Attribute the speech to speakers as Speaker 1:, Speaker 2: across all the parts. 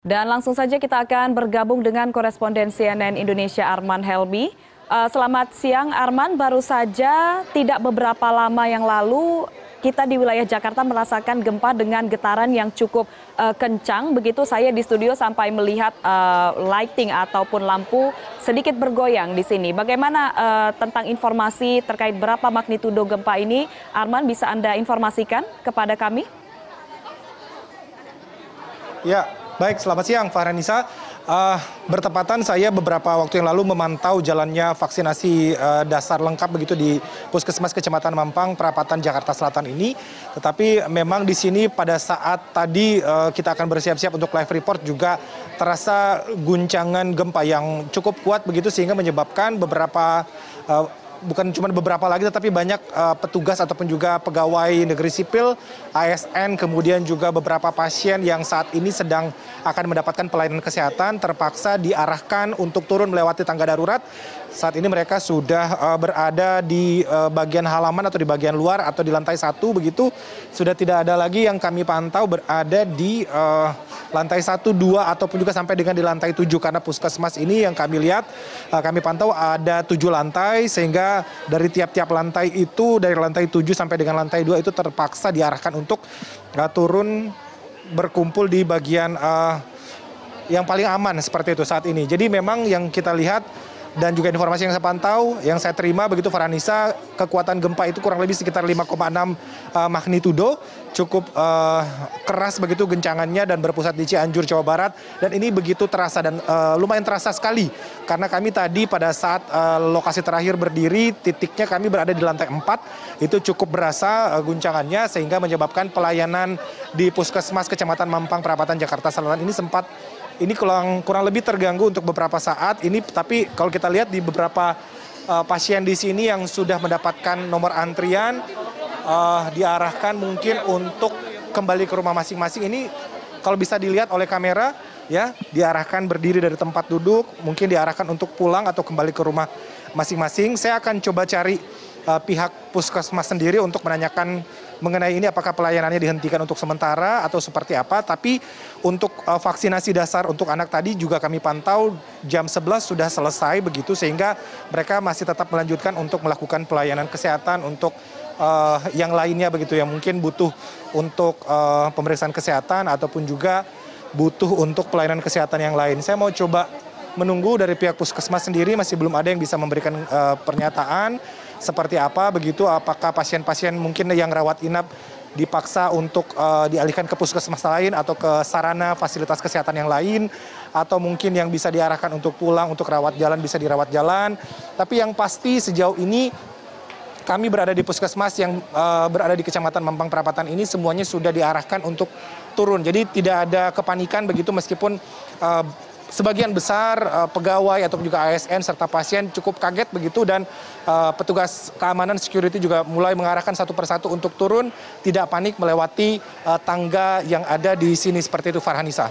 Speaker 1: Dan langsung saja kita akan bergabung dengan koresponden CNN Indonesia Arman Helmi. Uh, selamat siang Arman, baru saja tidak beberapa lama yang lalu kita di wilayah Jakarta merasakan gempa dengan getaran yang cukup uh, kencang. Begitu saya di studio sampai melihat uh, lighting ataupun lampu sedikit bergoyang di sini. Bagaimana uh, tentang informasi terkait berapa magnitudo gempa ini? Arman bisa Anda informasikan kepada kami?
Speaker 2: Ya, Baik, selamat siang Farhanisa. Uh, bertepatan saya beberapa waktu yang lalu memantau jalannya vaksinasi uh, dasar lengkap begitu di Puskesmas Kecamatan Mampang, Perapatan Jakarta Selatan ini. Tetapi memang di sini pada saat tadi uh, kita akan bersiap-siap untuk live report juga terasa guncangan gempa yang cukup kuat begitu sehingga menyebabkan beberapa bukan cuma beberapa lagi tetapi banyak uh, petugas ataupun juga pegawai negeri sipil, ASN, kemudian juga beberapa pasien yang saat ini sedang akan mendapatkan pelayanan kesehatan terpaksa diarahkan untuk turun melewati tangga darurat. Saat ini mereka sudah uh, berada di uh, bagian halaman atau di bagian luar atau di lantai satu begitu. Sudah tidak ada lagi yang kami pantau berada di uh, lantai satu, dua ataupun juga sampai dengan di lantai tujuh karena puskesmas ini yang kami lihat kami pantau ada tujuh lantai sehingga dari tiap-tiap lantai itu dari lantai tujuh sampai dengan lantai dua itu terpaksa diarahkan untuk uh, turun berkumpul di bagian uh, yang paling aman seperti itu saat ini. Jadi memang yang kita lihat dan juga informasi yang saya pantau, yang saya terima begitu Farhanisa, kekuatan gempa itu kurang lebih sekitar 5,6 uh, magnitudo, cukup uh, keras begitu gencangannya dan berpusat di Cianjur, Jawa Barat. Dan ini begitu terasa dan uh, lumayan terasa sekali. Karena kami tadi pada saat uh, lokasi terakhir berdiri, titiknya kami berada di lantai 4, itu cukup berasa uh, guncangannya sehingga menyebabkan pelayanan di Puskesmas Kecamatan Mampang, Perapatan, Jakarta Selatan ini sempat ini kurang kurang lebih terganggu untuk beberapa saat. Ini tapi kalau kita lihat di beberapa uh, pasien di sini yang sudah mendapatkan nomor antrian uh, diarahkan mungkin untuk kembali ke rumah masing-masing ini kalau bisa dilihat oleh kamera ya diarahkan berdiri dari tempat duduk mungkin diarahkan untuk pulang atau kembali ke rumah masing-masing saya akan coba cari uh, pihak puskesmas sendiri untuk menanyakan mengenai ini apakah pelayanannya dihentikan untuk sementara atau seperti apa. Tapi untuk uh, vaksinasi dasar untuk anak tadi juga kami pantau jam 11 sudah selesai begitu sehingga mereka masih tetap melanjutkan untuk melakukan pelayanan kesehatan untuk uh, yang lainnya begitu yang mungkin butuh untuk uh, pemeriksaan kesehatan ataupun juga butuh untuk pelayanan kesehatan yang lain. Saya mau coba menunggu dari pihak puskesmas sendiri masih belum ada yang bisa memberikan uh, pernyataan seperti apa begitu apakah pasien-pasien mungkin yang rawat inap dipaksa untuk uh, dialihkan ke puskesmas lain atau ke sarana fasilitas kesehatan yang lain atau mungkin yang bisa diarahkan untuk pulang untuk rawat jalan bisa dirawat jalan tapi yang pasti sejauh ini kami berada di puskesmas yang uh, berada di Kecamatan Mampang Perapatan ini semuanya sudah diarahkan untuk turun. Jadi tidak ada kepanikan begitu meskipun uh, sebagian besar uh, pegawai ataupun juga asn serta pasien cukup kaget begitu dan uh, petugas keamanan security juga mulai mengarahkan satu persatu untuk turun tidak panik melewati uh, tangga yang ada di sini seperti itu Farhanisa.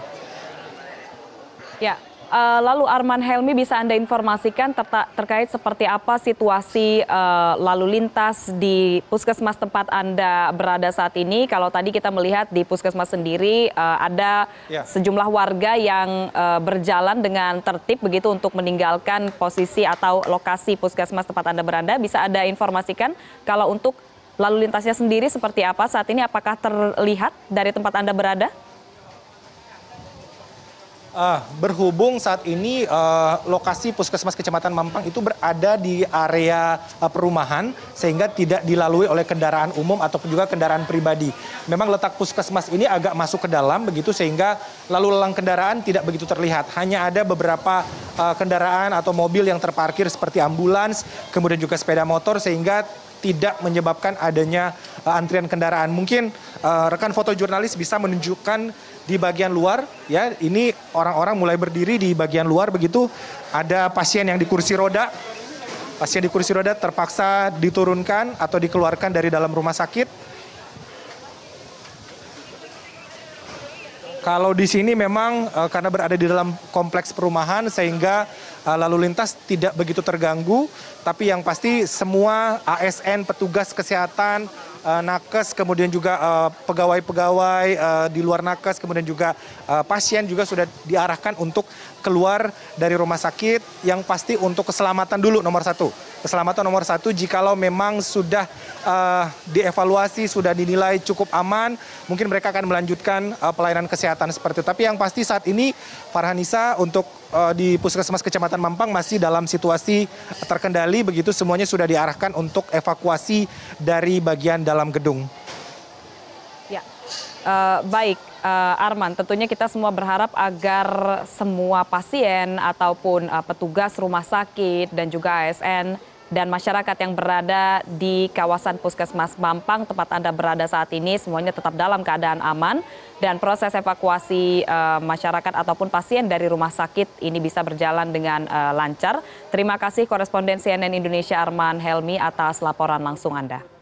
Speaker 1: Ya, Uh, lalu Arman Helmi bisa Anda informasikan ter terkait seperti apa situasi uh, lalu lintas di puskesmas tempat Anda berada saat ini. Kalau tadi kita melihat di puskesmas sendiri uh, ada ya. sejumlah warga yang uh, berjalan dengan tertib begitu untuk meninggalkan posisi atau lokasi puskesmas tempat Anda berada. Bisa Anda informasikan kalau untuk lalu lintasnya sendiri seperti apa saat ini? Apakah terlihat dari tempat Anda berada?
Speaker 2: Uh, berhubung saat ini uh, lokasi puskesmas kecamatan Mampang itu berada di area uh, perumahan sehingga tidak dilalui oleh kendaraan umum ataupun juga kendaraan pribadi. Memang letak puskesmas ini agak masuk ke dalam begitu sehingga lalu lalang kendaraan tidak begitu terlihat. Hanya ada beberapa uh, kendaraan atau mobil yang terparkir seperti ambulans, kemudian juga sepeda motor sehingga tidak menyebabkan adanya uh, antrian kendaraan. Mungkin uh, rekan foto jurnalis bisa menunjukkan di bagian luar ya. Ini orang-orang mulai berdiri di bagian luar begitu. Ada pasien yang di kursi roda. Pasien di kursi roda terpaksa diturunkan atau dikeluarkan dari dalam rumah sakit. Kalau di sini memang uh, karena berada di dalam kompleks perumahan sehingga lalu lintas tidak begitu terganggu tapi yang pasti semua ASN petugas kesehatan uh, nakes, kemudian juga uh, pegawai-pegawai di luar nakes, kemudian juga pasien juga sudah diarahkan untuk keluar dari rumah sakit yang pasti untuk keselamatan dulu nomor satu. Keselamatan nomor satu jikalau memang sudah dievaluasi, sudah dinilai cukup aman, mungkin mereka akan melanjutkan pelayanan kesehatan seperti itu. Tapi yang pasti saat ini Farhanisa untuk uh, di Puskesmas Kecamatan Mampang masih dalam situasi terkendali begitu semuanya sudah diarahkan untuk evakuasi dari bagian dalam gedung.
Speaker 1: Ya, uh, baik uh, Arman, tentunya kita semua berharap agar semua pasien ataupun uh, petugas rumah sakit dan juga ASN dan masyarakat yang berada di kawasan Puskesmas Mampang tempat Anda berada saat ini semuanya tetap dalam keadaan aman dan proses evakuasi uh, masyarakat ataupun pasien dari rumah sakit ini bisa berjalan dengan uh, lancar. Terima kasih koresponden CNN Indonesia Arman Helmi atas laporan langsung Anda.